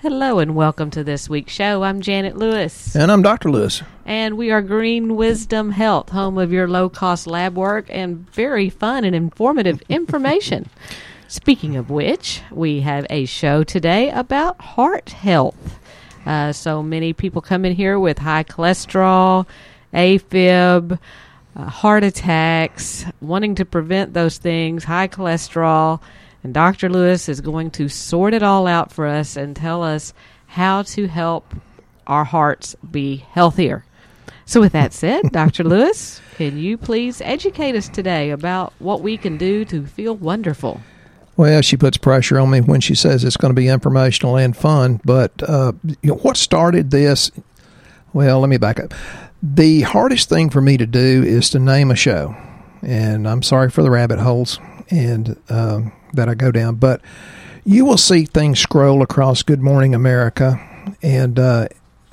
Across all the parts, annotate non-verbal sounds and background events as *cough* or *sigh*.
Hello and welcome to this week's show. I'm Janet Lewis. And I'm Dr. Lewis. And we are Green Wisdom Health, home of your low cost lab work and very fun and informative *laughs* information. Speaking of which, we have a show today about heart health. Uh, so many people come in here with high cholesterol, AFib, uh, heart attacks, wanting to prevent those things, high cholesterol. And Dr. Lewis is going to sort it all out for us and tell us how to help our hearts be healthier. So, with that said, *laughs* Dr. Lewis, can you please educate us today about what we can do to feel wonderful? Well, she puts pressure on me when she says it's going to be informational and fun. But uh, you know, what started this? Well, let me back up. The hardest thing for me to do is to name a show, and I'm sorry for the rabbit holes and um, that I go down, but you will see things scroll across Good Morning America, and uh,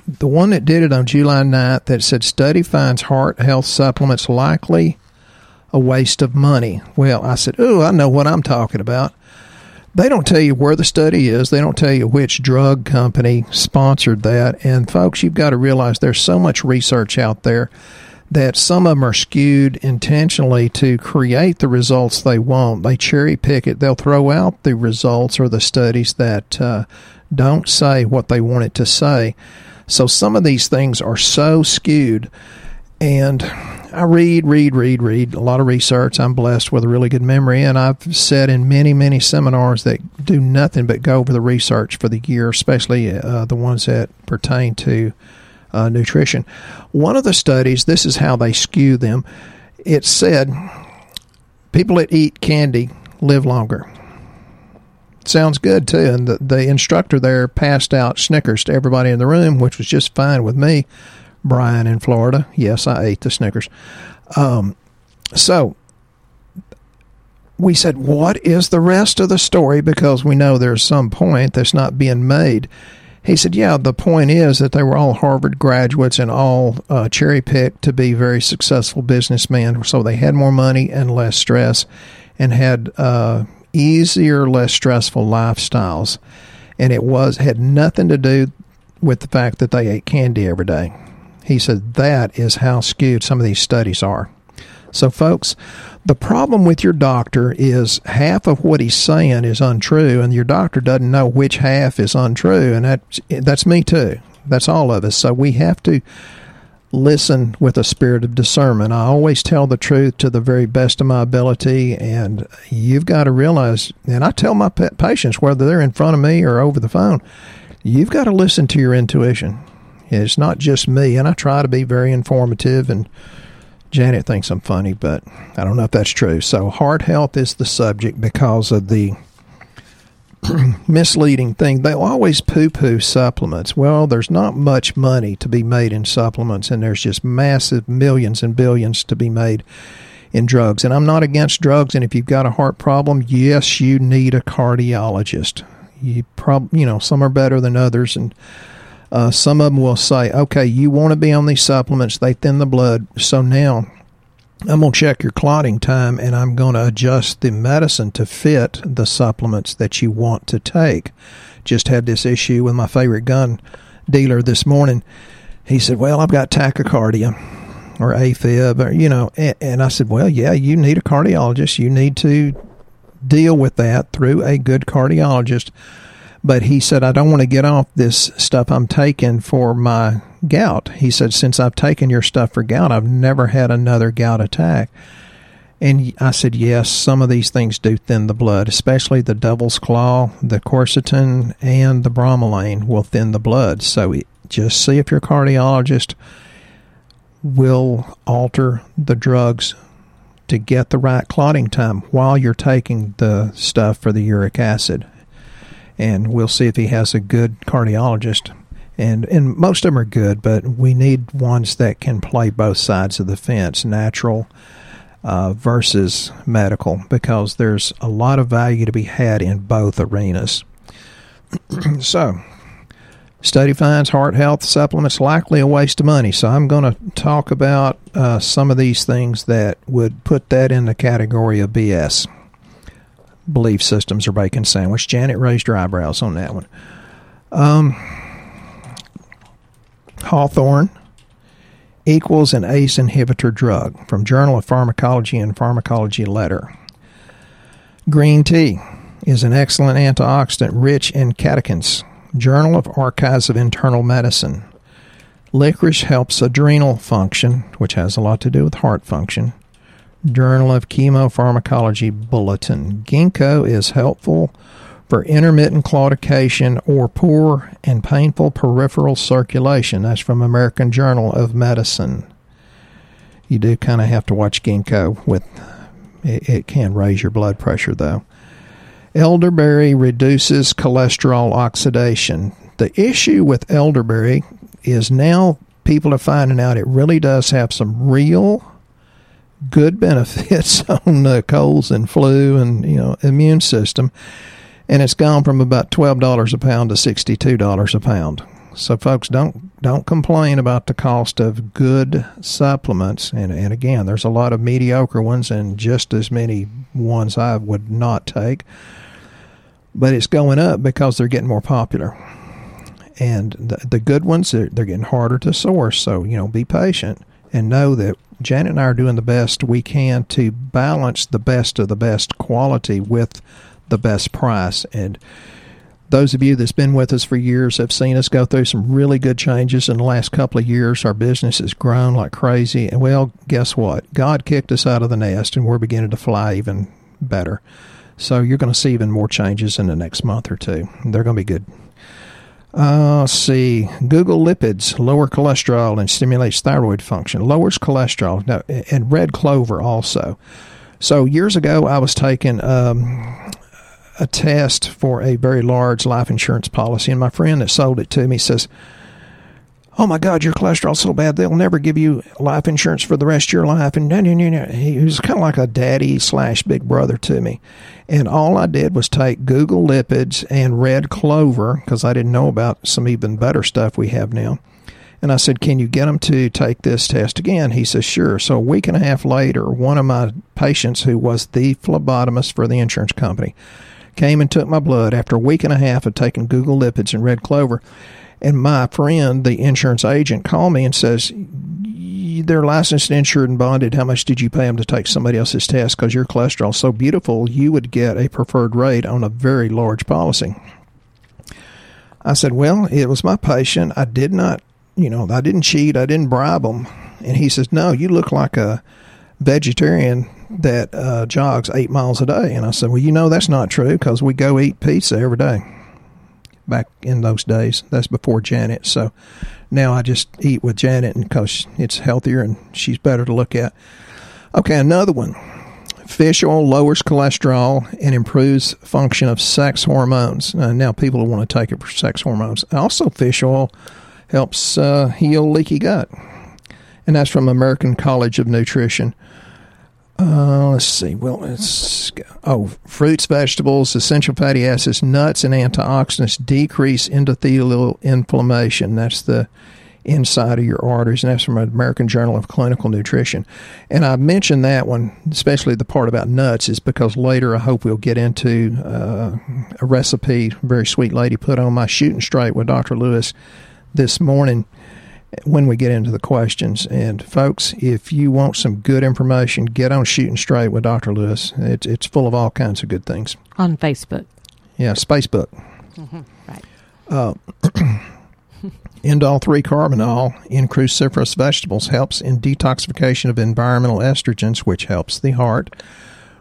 the one that did it on July 9th that said study finds heart health supplements likely a waste of money. Well, I said, "Oh, I know what I'm talking about." They don't tell you where the study is. They don't tell you which drug company sponsored that. And folks, you've got to realize there's so much research out there that some of them are skewed intentionally to create the results they want. They cherry pick it. They'll throw out the results or the studies that uh, don't say what they want it to say. So some of these things are so skewed. And I read, read, read, read a lot of research. I'm blessed with a really good memory, and I've said in many, many seminars that do nothing but go over the research for the year, especially uh, the ones that pertain to uh, nutrition. One of the studies, this is how they skew them. It said people that eat candy live longer. Sounds good too. And the, the instructor there passed out Snickers to everybody in the room, which was just fine with me. Brian in Florida. Yes, I ate the Snickers. Um, so we said, what is the rest of the story? Because we know there's some point that's not being made. He said, yeah, the point is that they were all Harvard graduates and all uh, cherry picked to be very successful businessmen. So they had more money and less stress and had uh, easier, less stressful lifestyles. And it was had nothing to do with the fact that they ate candy every day. He said that is how skewed some of these studies are. So, folks, the problem with your doctor is half of what he's saying is untrue, and your doctor doesn't know which half is untrue, and that, that's me too. That's all of us. So, we have to listen with a spirit of discernment. I always tell the truth to the very best of my ability, and you've got to realize, and I tell my patients, whether they're in front of me or over the phone, you've got to listen to your intuition. It's not just me, and I try to be very informative. And Janet thinks I'm funny, but I don't know if that's true. So, heart health is the subject because of the *clears throat* misleading thing. They'll always poo poo supplements. Well, there's not much money to be made in supplements, and there's just massive millions and billions to be made in drugs. And I'm not against drugs. And if you've got a heart problem, yes, you need a cardiologist. You prob, you know, some are better than others, and uh, some of them will say, okay, you want to be on these supplements, they thin the blood. So now I'm going to check your clotting time and I'm going to adjust the medicine to fit the supplements that you want to take. Just had this issue with my favorite gun dealer this morning. He said, Well, I've got tachycardia or AFib, or, you know, and, and I said, Well, yeah, you need a cardiologist. You need to deal with that through a good cardiologist but he said, I don't want to get off this stuff I'm taking for my gout. He said, Since I've taken your stuff for gout, I've never had another gout attack. And I said, Yes, some of these things do thin the blood, especially the devil's claw, the quercetin, and the bromelain will thin the blood. So just see if your cardiologist will alter the drugs to get the right clotting time while you're taking the stuff for the uric acid and we'll see if he has a good cardiologist. And and most of them are good, but we need ones that can play both sides of the fence, natural uh, versus medical, because there's a lot of value to be had in both arenas. *clears throat* so, study finds heart health supplements likely a waste of money. So I'm going to talk about uh, some of these things that would put that in the category of BS belief systems are bacon sandwich. Janet raised her eyebrows on that one. Um, Hawthorn equals an ACE inhibitor drug from Journal of Pharmacology and Pharmacology Letter. Green tea is an excellent antioxidant rich in catechins. Journal of Archives of Internal Medicine. Licorice helps adrenal function, which has a lot to do with heart function. Journal of Chemopharmacology Bulletin. Ginkgo is helpful for intermittent claudication or poor and painful peripheral circulation. That's from American Journal of Medicine. You do kind of have to watch ginkgo with it, it can raise your blood pressure though. Elderberry reduces cholesterol oxidation. The issue with elderberry is now people are finding out it really does have some real good benefits *laughs* on the colds and flu and you know immune system and it's gone from about twelve dollars a pound to sixty two dollars a pound. So folks don't don't complain about the cost of good supplements and, and again there's a lot of mediocre ones and just as many ones I would not take. But it's going up because they're getting more popular. And the, the good ones they're, they're getting harder to source. So, you know, be patient and know that Janet and I are doing the best we can to balance the best of the best quality with the best price. And those of you that's been with us for years have seen us go through some really good changes in the last couple of years. Our business has grown like crazy. And well, guess what? God kicked us out of the nest and we're beginning to fly even better. So you're going to see even more changes in the next month or two. They're going to be good. Uh, let's see. guggul lipids lower cholesterol and stimulates thyroid function. Lowers cholesterol. Now, and red clover also. So years ago, I was taking um, a test for a very large life insurance policy, and my friend that sold it to me says, "Oh my God, your cholesterol's so bad they'll never give you life insurance for the rest of your life." And he was kind of like a daddy slash big brother to me. And all I did was take guggul lipids and red clover because I didn't know about some even better stuff we have now. And I said, Can you get them to take this test again? He says, Sure. So a week and a half later, one of my patients, who was the phlebotomist for the insurance company, came and took my blood after a week and a half of taking Guggul Lipids and Red Clover. And my friend, the insurance agent, called me and says, they're licensed, insured, and bonded. How much did you pay them to take somebody else's test? Because your cholesterol's so beautiful, you would get a preferred rate on a very large policy. I said, Well, it was my patient. I did not, you know, I didn't cheat. I didn't bribe them. And he says, No, you look like a vegetarian that uh, jogs eight miles a day. And I said, Well, you know, that's not true because we go eat pizza every day back in those days. That's before Janet. So now I just eat with Janet because it's healthier and she's better to look at. Okay, another one. Fish oil lowers cholesterol and improves function of sex hormones. Uh, now people want to take it for sex hormones. Also, fish oil helps uh, heal leaky gut. And that's from American College of Nutrition. Uh, let's see. Well, oh, fruits, vegetables, essential fatty acids, nuts, and antioxidants decrease endothelial inflammation. That's the inside of your arteries, and that's from American Journal of Clinical Nutrition. And I mentioned that one, especially the part about nuts, is because later I hope we'll get into uh, a recipe very sweet lady put on my shooting straight with Dr. Lewis this morning when we get into the questions. And folks, if you want some good information, get on Shooting Straight with Dr. Lewis. It's it's full of all kinds of good things. On Facebook. Yeah, Spacebook. Mm-hmm. Right. Uh, *clears throat* Indole 3 carbinol in cruciferous vegetables helps in detoxification of environmental estrogens, which helps the heart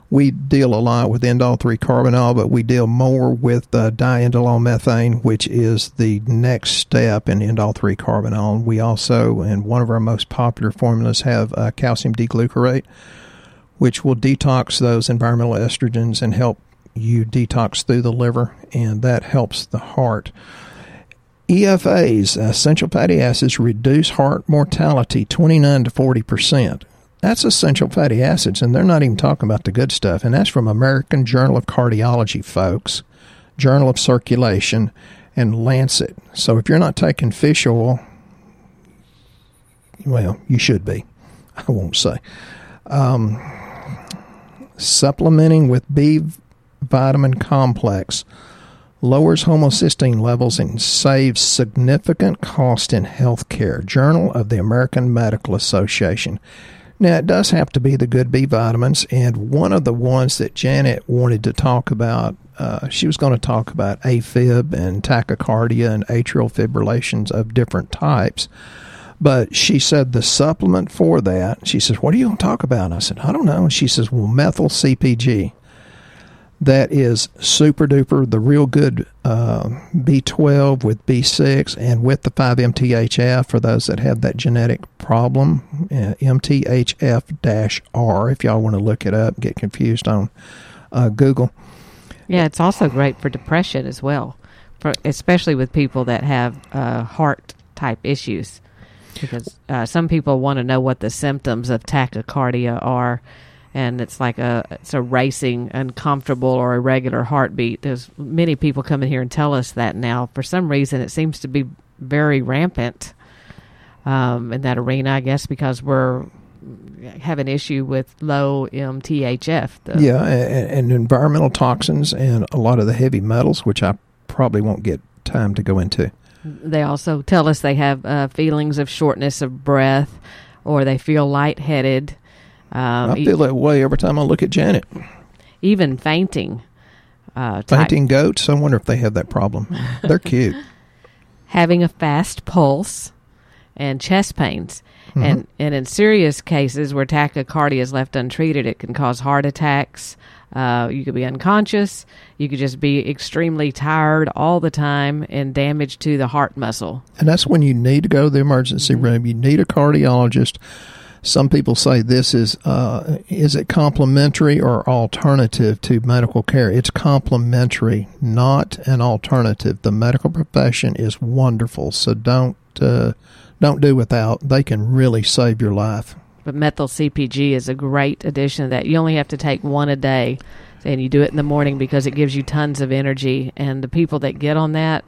we deal a lot with indole 3 carbinol, but we deal more with uh, diindolylmethane, which is the next step in indole 3 carbinol. We also, in one of our most popular formulas, have uh, calcium D-glucarate, which will detox those environmental estrogens and help you detox through the liver, and that helps the heart. EFAs, essential fatty acids, reduce heart mortality 29 to 40 percent. That's essential fatty acids, and they're not even talking about the good stuff. And that's from American Journal of Cardiology, folks, Journal of Circulation, and Lancet. So if you're not taking fish oil, well, you should be. *laughs* I won't say. Um, supplementing with B vitamin complex lowers homocysteine levels and saves significant cost in health care. Journal of the American Medical Association. Now, it does have to be the good B vitamins, and one of the ones that Janet wanted to talk about, uh, she was going to talk about AFib and tachycardia and atrial fibrillations of different types. But she said the supplement for that, she says, What are you going to talk about? And I said, I don't know. And she says, Well, methyl CPG that is super duper, the real good uh, B12 with B6 and with the 5-MTHF for those that have that genetic problem, uh, MTHF-R, if y'all want to look it up, get confused on uh, Google. Yeah, it's also great for depression as well, for especially with people that have uh, heart type issues, because uh, some people want to know what the symptoms of tachycardia are and it's like a it's a racing, uncomfortable or irregular heartbeat. There's many people come in here and tell us that now. For some reason, it seems to be very rampant um, in that arena. I guess because we're have an issue with low MTHF. yeah, and, and, environmental toxins and a lot of the heavy metals, which I probably won't get time to go into. They also tell us they have uh, feelings of shortness of breath, or they feel lightheaded. Um, I feel that way every time I look at Janet. Even fainting. Uh, fainting goats. I wonder if they have that problem. *laughs* They're cute. Having a fast pulse and chest pains. Mm-hmm. And, and in serious cases where tachycardia is left untreated, it can cause heart attacks. Uh, you could be unconscious. You could just be extremely tired all the time and damage to the heart muscle. And that's when you need to go to the emergency mm-hmm. room. You need a cardiologist some people say this is uh, is it complementary or alternative to medical care? It's complementary, not an alternative. The medical profession is wonderful, so don't uh, don't do without. They can really save your life. But methyl CPG is a great addition to that. You only have to take one a day, and you do it in the morning because it gives you tons of energy. And the people that get on that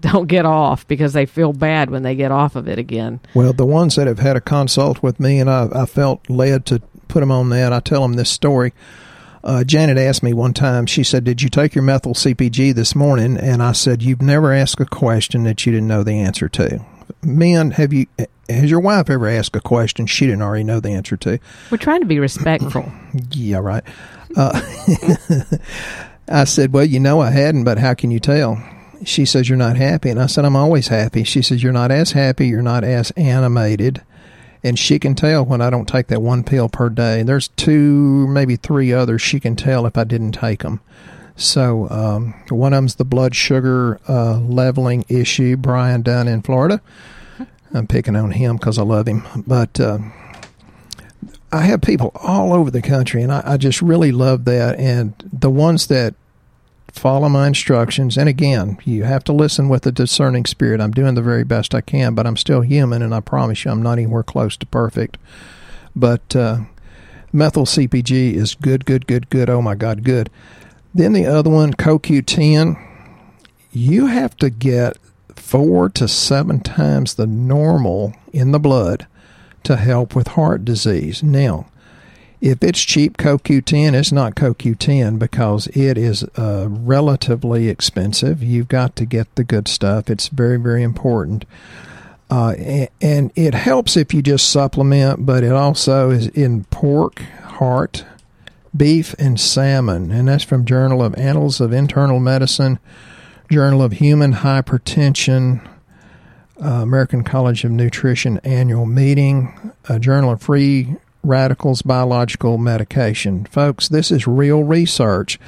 don't get off because they feel bad when they get off of it again. Well, the ones that have had a consult with me and I, I felt led to put them on that, I tell them this story. Uh, Janet asked me one time, she said, Did you take your methyl CPG this morning? And I said, You've never asked a question that you didn't know the answer to. Men, have you, has your wife ever asked a question she didn't already know the answer to? We're trying to be respectful. *clears throat* yeah, right. Uh, *laughs* I said, Well, you know I hadn't, but how can you tell? She says, You're not happy. And I said, I'm always happy. She says, You're not as happy. You're not as animated. And she can tell when I don't take that one pill per day. There's two, maybe three others she can tell if I didn't take them. So um, one of them's the blood sugar uh, leveling issue. Brian down in Florida. I'm picking on him because I love him. But uh, I have people all over the country, and I, I just really love that. And the ones that follow my instructions. And again, you have to listen with a discerning spirit. I'm doing the very best I can, but I'm still human, and I promise you, I'm not anywhere close to perfect. But uh, methyl CPG is good, good, good, good. Oh my God, good. Then the other one, CoQ10, you have to get four to seven times the normal in the blood to help with heart disease. Now, if it's cheap CoQ10, it's not CoQ10 because it is uh, relatively expensive. You've got to get the good stuff. It's very, very important. Uh, and, it helps if you just supplement, but it also is in pork, heart, beef, and salmon. And that's from Journal of Annals of Internal Medicine, Journal of Human Hypertension, uh, American College of Nutrition annual meeting, a Journal of Free radicals biological medication. Folks, this is real research.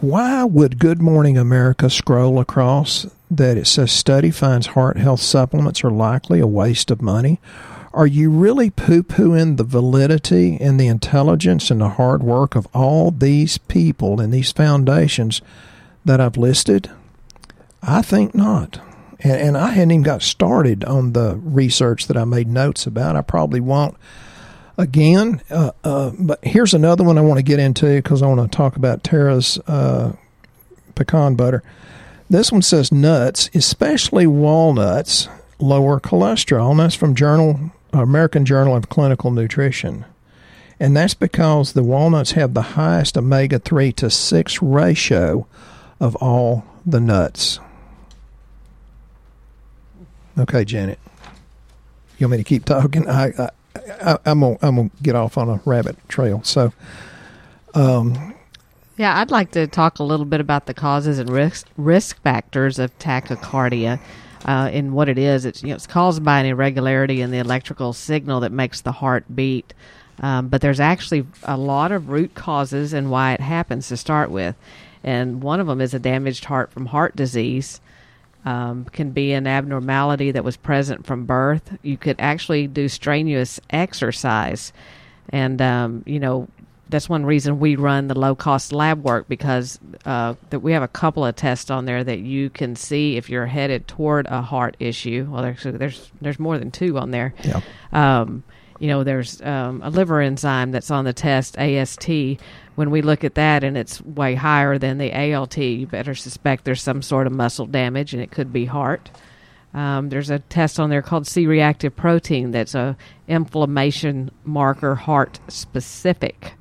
Why would Good Morning America scroll across that it says study finds heart health supplements are likely a waste of money? Are you really poo pooing the validity and the intelligence and the hard work of all these people and these foundations that I've listed? I think not. And, and I hadn't even got started on the research that I made notes about. I probably won't again. Uh, uh, but here's another one I want to get into because I want to talk about Tara's uh, pecan butter. This one says nuts, especially walnuts, lower cholesterol. And that's from Journal American Journal of Clinical Nutrition. And that's because the walnuts have the highest omega 3 to 6 ratio of all the nuts. Okay, Janet. You want me to keep talking? I, I, I I'm gonna I'm gonna get off on a rabbit trail. So, um, Yeah, I'd like to talk a little bit about the causes and risk risk factors of tachycardia. Uh, and what it is, it's you know it's caused by an irregularity in the electrical signal that makes the heart beat. Um, but there's actually a lot of root causes and why it happens to start with, and one of them is a damaged heart from heart disease. Um, can be an abnormality that was present from birth. You could actually do strenuous exercise, and um, you know that's one reason we run the low cost lab work because uh, that we have a couple of tests on there that you can see if you're headed toward a heart issue. Well, there's there's there's more than two on there. yeah. Um, you know, there's um, a liver enzyme that's on the test AST. When we look at that and it's way higher than the ALT, you better suspect there's some sort of muscle damage and it could be heart. Um, there's a test on there called C-reactive protein that's a inflammation marker, heart specific.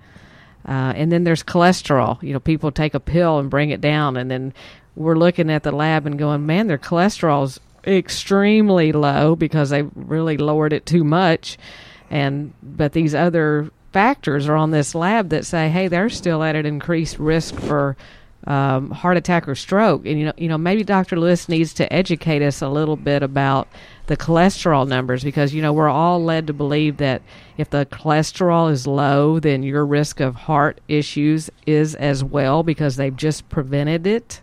Uh, and then there's cholesterol. You know, people take a pill and bring it down, and then we're looking at the lab and going, man, their cholesterol's extremely low because they really lowered it too much. And but these other factors are on this lab that say, hey, they're still at an increased risk for um, heart attack or stroke. And you know, you know, maybe Dr. Lewis needs to educate us a little bit about the cholesterol numbers because you know we're all led to believe that if the cholesterol is low, then your risk of heart issues is as well because they've just prevented it.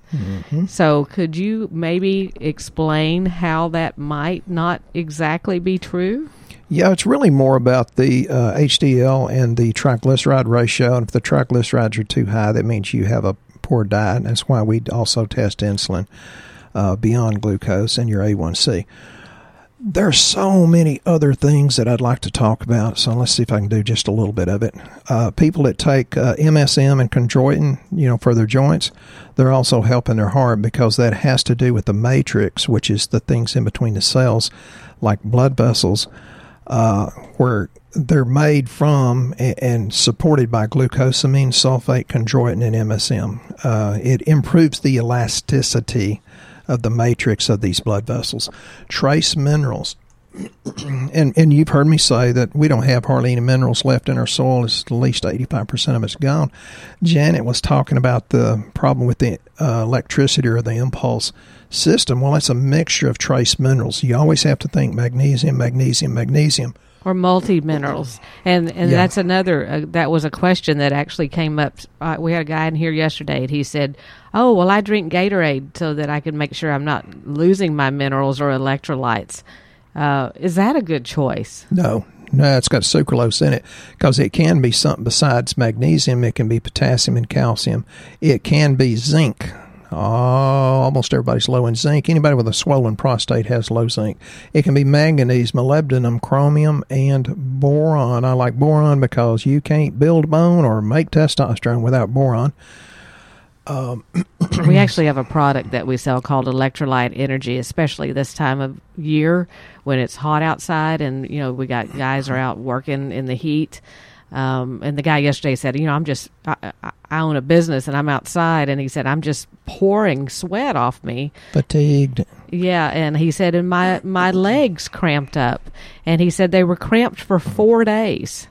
So, could you maybe explain how that might not exactly be true? Yeah, it's really more about the uh, HDL and the triglyceride ratio. And if the triglycerides are too high, that means you have a poor diet. And that's why we also test insulin uh, beyond glucose and your A1C. There's so many other things that I'd like to talk about, so let's see if I can do just a little bit of it. Uh, people that take uh, MSM and chondroitin, you know, for their joints, they're also helping their heart because that has to do with the matrix, which is the things in between the cells, like blood vessels uh, where they're made from and supported by glucosamine, sulfate, chondroitin, and MSM. Uh, it improves the elasticity of the matrix of these blood vessels. Trace minerals. *clears throat* And and you've heard me say that we don't have hardly any minerals left in our soil. It's at least eighty five percent of it's gone. Janet was talking about the problem with the uh, electricity or the impulse system. Well, it's a mixture of trace minerals. You always have to think magnesium, magnesium, magnesium. or multi minerals, and and Yeah. that's another. Uh, that was a question that actually came up. Uh, we had a guy in here yesterday, and he said, "Oh, well, I drink Gatorade so that I can make sure I'm not losing my minerals or electrolytes." Uh, is that a good choice? No, no, it's got sucralose in it because it can be something besides magnesium. It can be potassium and calcium. It can be zinc. Oh, almost everybody's low in zinc. Anybody with a swollen prostate has low zinc. It can be manganese, molybdenum, chromium, and boron. I like boron because you can't build bone or make testosterone without boron. Um, we actually have a product that we sell called electrolyte energy especially this time of year when it's hot outside and you know we got guys are out working in the heat um, and the guy yesterday said you know i'm just I, I- I own a business and i'm outside and he said i'm just pouring sweat off me Fatigued. yeah, and he said, and my my legs cramped up, and he said they were cramped for four days.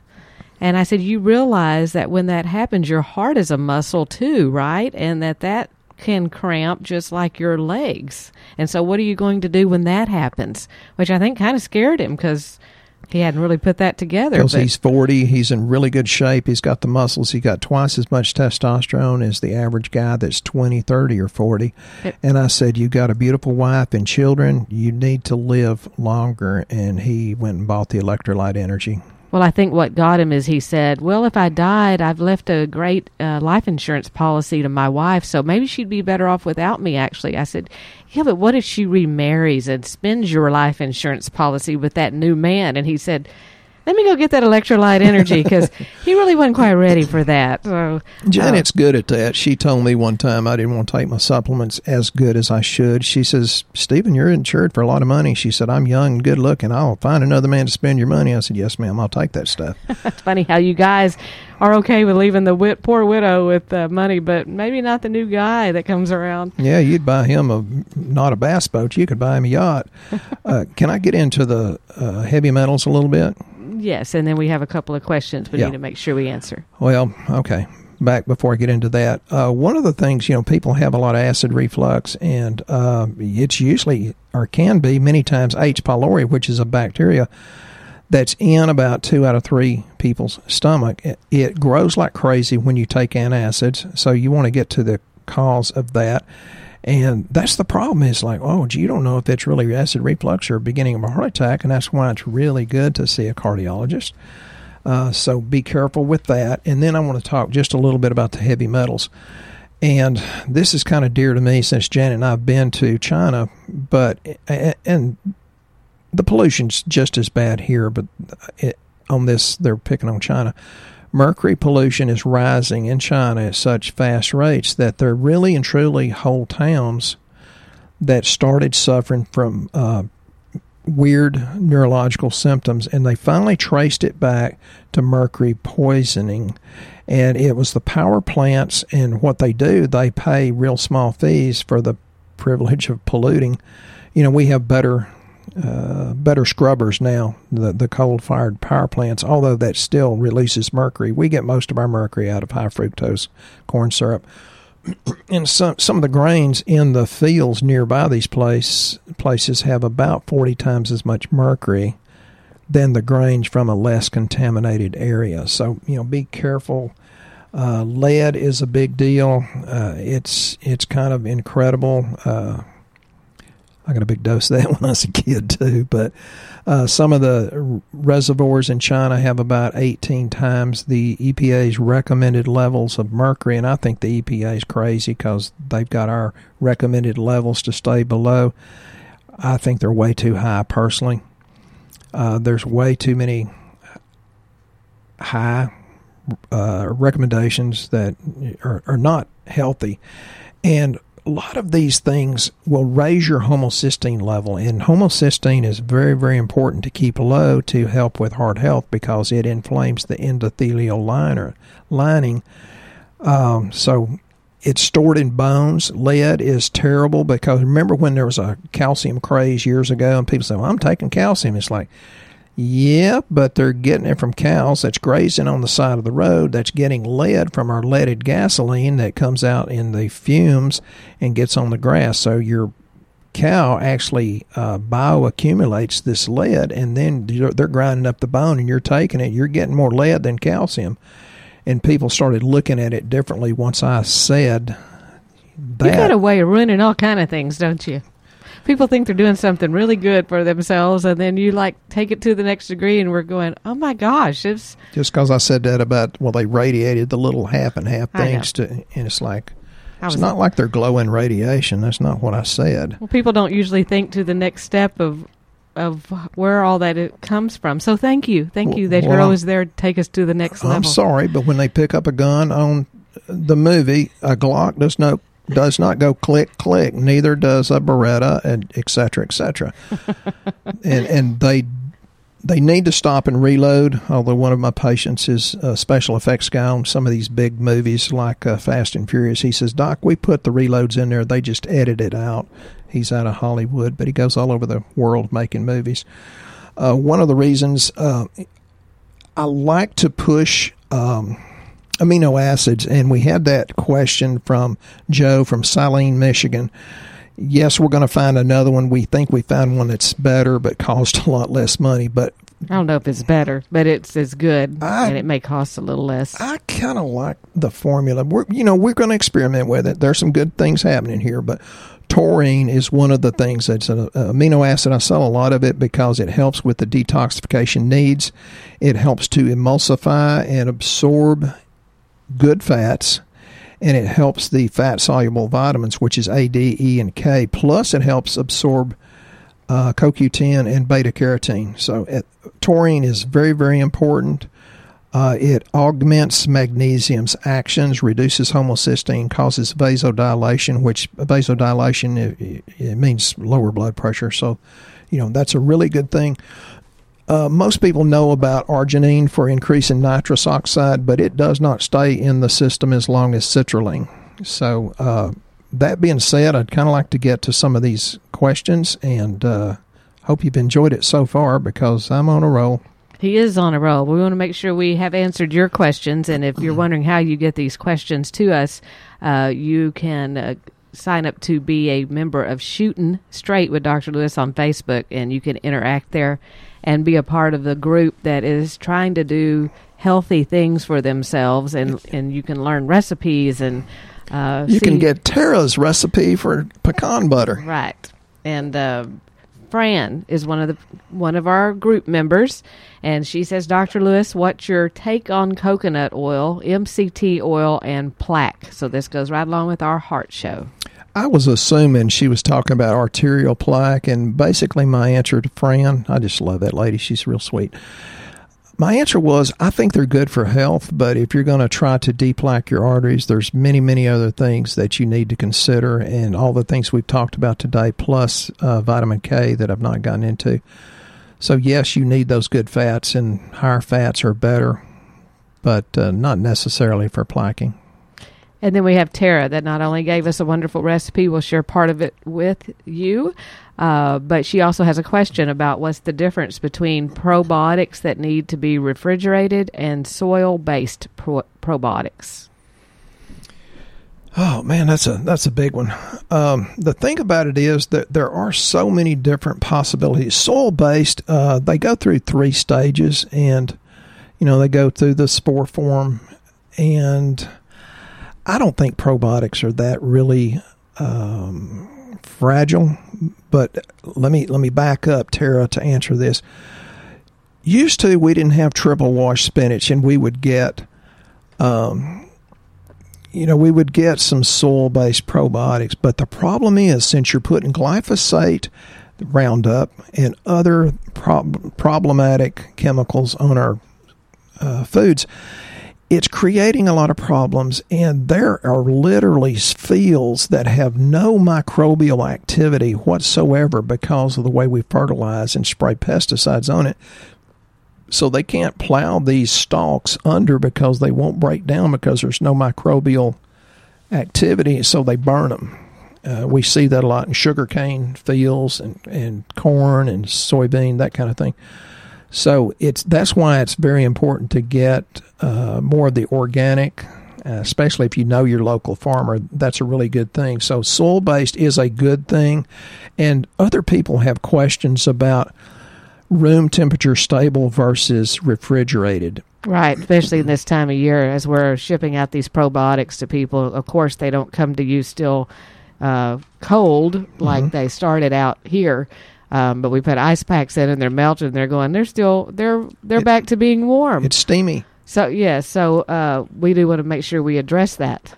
And I said, you realize that when that happens, your heart is a muscle too, right? And that that can cramp just like your legs. And so, what are you going to do when that happens? Which I think kind of scared him because he hadn't really put that together. Because he's 40, he's in really good shape. He's got the muscles. He got twice as much testosterone as the average guy that's 20, 30, or 40. Yep. And I said, You got a beautiful wife and children. You need to live longer. And he went and bought the electrolyte energy. Well, I think what got him is he said, "Well, if I died, I've left a great uh, life insurance policy to my wife, so maybe she'd be better off without me." Actually, I said, "Yeah, but what if she remarries and spends your life insurance policy with that new man?" And he said, let me go get that electrolyte energy because he really wasn't quite ready for that. So Janet's good at that. She told me one time I didn't want to take my supplements as good as I should. She says, Stephen, you're insured for a lot of money. She said, I'm young and good looking. I'll find another man to spend your money. I said, Yes, ma'am, I'll take that stuff. *laughs* it's funny how you guys are okay with leaving the wit- poor widow with uh, money, but maybe not the new guy that comes around. Yeah, you'd buy him a not a bass boat. You could buy him a yacht. *laughs* uh, can I get into the uh, heavy metals a little bit? Yes, and then we have a couple of questions we Yeah. need to make sure we answer. Well, okay. Back before I get into that, uh, one of the things you know people have a lot of acid reflux, and uh, it's usually or can be many times H. pylori, which is a bacteria that's in about two out of three people's stomach. It, it grows like crazy when you take antacids, so you want to get to the cause of that. And that's the problem is like, oh, gee, you don't know if it's really acid reflux or beginning of a heart attack, and that's why it's really good to see a cardiologist. Uh, so be careful with that. And then I want to talk just a little bit about the heavy metals. And this is kind of dear to me since Janet and I have been to China, but and the pollution's just as bad here. But it, on this, they're picking on China. Mercury pollution is rising in China at such fast rates that there really and truly whole towns that started suffering from uh, weird neurological symptoms, and they finally traced it back to mercury poisoning. And it was the power plants, and what they do, they pay real small fees for the privilege of polluting. You know, we have better uh, better scrubbers now, the the coal fired power plants. Although that still releases mercury, we get most of our mercury out of high fructose corn syrup *clears throat* and some some of the grains in the fields nearby these place places have about 40 times as much mercury than the grains from a less contaminated area. So you know, be careful. Uh, lead is a big deal. Uh, it's it's kind of incredible. I got a big dose of that *laughs* when I was a kid too. But uh, some of the reservoirs in China have about 18 times the EPA's recommended levels of mercury, and I think the EPA is crazy because they've got our recommended levels to stay below. I think they're way too high personally. Uh, there's way too many high uh, recommendations that are, are not healthy, and a lot of these things will raise your homocysteine level, and homocysteine is very, very important to keep low to help with heart health because it inflames the endothelial liner lining. Um, so it's stored in bones. Lead is terrible because remember when there was a calcium craze years ago, and people said, "Well, I'm taking calcium." It's like yeah, but they're getting it from cows that's grazing on the side of the road that's getting lead from our leaded gasoline that comes out in the fumes and gets on the grass. So your cow actually uh, bioaccumulates this lead and then they're grinding up the bone and you're taking it. You're getting more lead than calcium. And people started looking at it differently once I said that. You got a way of ruining all kind of things, don't you? People think they're doing something really good for themselves, and then you like take it to the next degree, and we're going, "Oh my gosh!" It's just because I said that about well, they radiated the little half and half things to, and it's like it's not like they're glowing radiation. That's not what I said. well, people don't usually think to the next step of of where all that it comes from. So thank you, thank you that you're always there to take us to the next level. I'm sorry, but when they pick up a gun on the movie, a Glock does not does not go click click. Neither does a Beretta, and et cetera, et cetera. *laughs* and and they they need to stop and reload. Although one of my patients is a special effects guy on some of these big movies like uh, Fast and Furious. He says, "Doc, we put the reloads in there. They just edit it out." He's out of Hollywood, but he goes all over the world making movies. Uh, one of the reasons uh, I like to push um, amino acids, and we had that question from Joe from Saline, Michigan. Yes, we're going to find another one. We think we found one that's better, but cost *laughs* a lot less money. But I don't know if it's better, but it's as good, I- and it may cost a little less. I kind of like the formula. We're you know we're going to experiment with it. There's some good things happening here, but taurine is one of the things that's an uh, amino acid. I sell a lot of it because it helps with the detoxification needs. It helps to emulsify and absorb good fats, and it helps the fat soluble vitamins, which is A, D, E, and K. Plus, it helps absorb uh, CoQ10, and beta carotene. So, it, taurine is very, very important. Uh, it augments magnesium's actions, reduces homocysteine, causes vasodilation, which vasodilation it, it means lower blood pressure. So, you know that's a really good thing. Uh, most people know about arginine for increasing nitrous oxide, but it does not stay in the system as long as citrulline. So, uh, that being said, I'd kind of like to get to some of these questions and uh, hope you've enjoyed it so far because I'm on a roll. He is on a roll. We want to make sure we have answered your questions. And if you're wondering how you get these questions to us, uh, you can uh, sign up to be a member of Shooting Straight with Dr. Lewis on Facebook, and you can interact there and be a part of the group that is trying to do healthy things for themselves. And, and you can learn recipes and uh, You see- can get Tara's recipe for pecan butter. Right. And uh, Fran is one of the one of our group members, and she says, "Dr. Lewis, what's your take on coconut oil, MCT oil, and plaque?" So this goes right along with our heart show. I was assuming she was talking about arterial plaque, and basically my answer to Fran, I just love that lady. She's real sweet. My answer was, I think they're good for health, but if you're going to try to deplaque your arteries, there's many, many other things that you need to consider, and all the things we've talked about today, plus uh, vitamin K that I've not gotten into. So yes, you need those good fats, and higher fats are better, but uh, not necessarily for plaquing. And then we have Tara that not only gave us a wonderful recipe, we'll share part of it with you, uh, but she also has a question about what's the difference between probiotics that need to be refrigerated and soil based pro- probiotics. Oh man, that's a that's a big one. Um, the thing about it is that there are so many different possibilities. Soil based, uh, they go through three stages, and you know they go through the spore form, and I don't think probiotics are that really um, fragile. But let me let me back up, Tara, to answer this. Used to, we didn't have triple wash spinach, and we would get. Um, you know, we would get some soil based probiotics, but the problem is since you're putting glyphosate, Roundup, and other prob- problematic chemicals on our uh, foods, it's creating a lot of problems. And there are literally fields that have no microbial activity whatsoever because of the way we fertilize and spray pesticides on it so they can't plow these stalks under because they won't break down because there's no microbial activity so they burn them uh, we see that a lot in sugarcane fields and, and corn and soybean that kind of thing so it's that's why it's very important to get uh, more of the organic uh, especially if you know your local farmer that's a really good thing so soil based is a good thing and other people have questions about room temperature stable versus refrigerated. Right, especially in this time of year as we're shipping out these probiotics to people. Of course, they don't come to you still uh, cold like they started out here. Um, but we put ice packs in and they're melting. they're going. They're still they're they're It- back to being warm. It's steamy. So yeah, so uh, we do want to make sure we address that.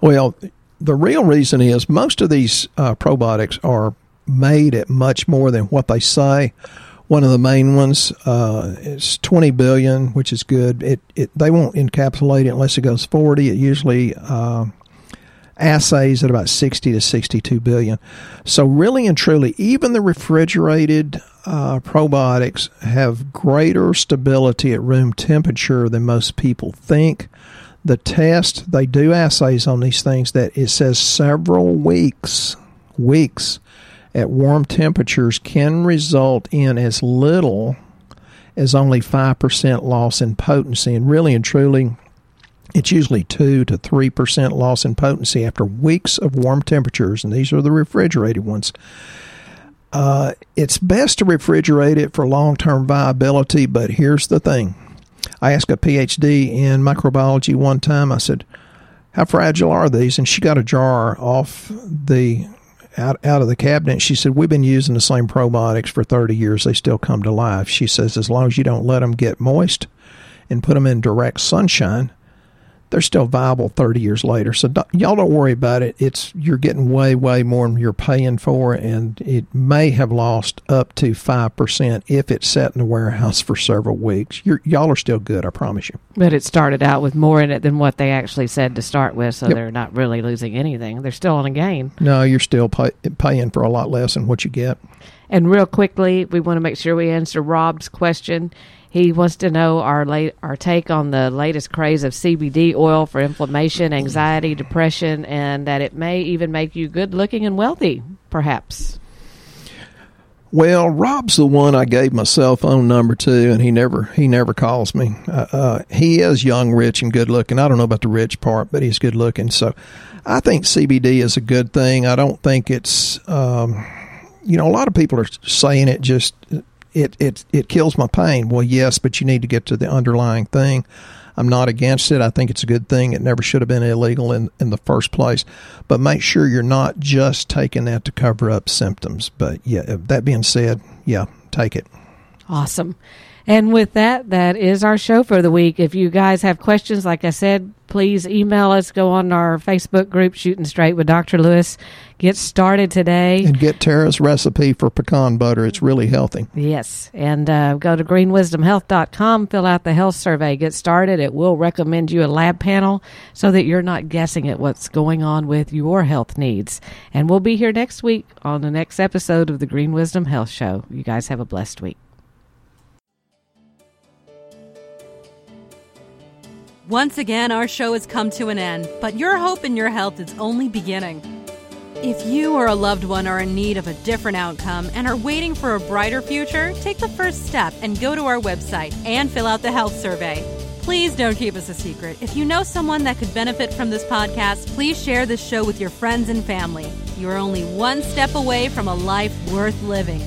Well, the real reason is most of these uh, probiotics are made at much more than what they say. One of the main ones uh, is 20 billion, which is good. It, it they won't encapsulate it unless it goes 40. It usually uh, assays at about 60 to 62 billion. So really and truly, even the refrigerated uh, probiotics have greater stability at room temperature than most people think. The test they do assays on these things that it says several weeks weeks at warm temperatures can result in as little as only 5% loss in potency and really and truly it's usually 2 to 3% loss in potency after weeks of warm temperatures and these are the refrigerated ones uh, it's best to refrigerate it for long-term viability but here's the thing i asked a phd in microbiology one time i said how fragile are these and she got a jar off the out out of the cabinet. She said, "We've been using the same probiotics for 30 years. They still come to life." She says, "As long as you don't let them get moist and put them in direct sunshine, they're still viable 30 years later. So don't, y'all don't worry about it. It's you're getting way way more than you're paying for, and it may have lost up to five percent if it's sat in the warehouse for several weeks. You're, y'all are still good, I promise you. But it started out with more in it than what they actually said to start with, so Yep. they're not really losing anything. They're still on a gain. No, you're still pay, paying for a lot less than what you get. And real quickly, we want to make sure we answer Rob's question. He wants to know our late, our take on the latest craze of CBD oil for inflammation, anxiety, depression, and that it may even make you good looking and wealthy, perhaps. Well, Rob's the one I gave my cell phone number to, and he never he never calls me. Uh, uh, he is young, rich, and good looking. I don't know about the rich part, but he's good looking. So, I think CBD is a good thing. I don't think it's, um, you know, a lot of people are saying it just it it it kills my pain. Well, yes, but you need to get to the underlying thing. I'm not against it. I think it's a good thing. It never should have been illegal in, in the first place. But make sure you're not just taking that to cover up symptoms. But yeah, uh, that being said, yeah, take it. Awesome. And with that, that is our show for the week. If you guys have questions, like I said, please email us. Go on our Facebook group, Shooting Straight with Dr. Lewis. Get started today. And get Tara's recipe for pecan butter. It's really healthy. Yes. And uh, go to greenwisdomhealth.com, fill out the health survey, get started. It will recommend you a lab panel so that you're not guessing at what's going on with your health needs. And we'll be here next week on the next episode of the Green Wisdom Health Show. You guys have a blessed week. Once again, our show has come to an end, but your hope in your health is only beginning. If you or a loved one are in need of a different outcome and are waiting for a brighter future, take the first step and go to our website and fill out the health survey. Please don't keep us a secret. If you know someone that could benefit from this podcast, please share this show with your friends and family. You're only one step away from a life worth living.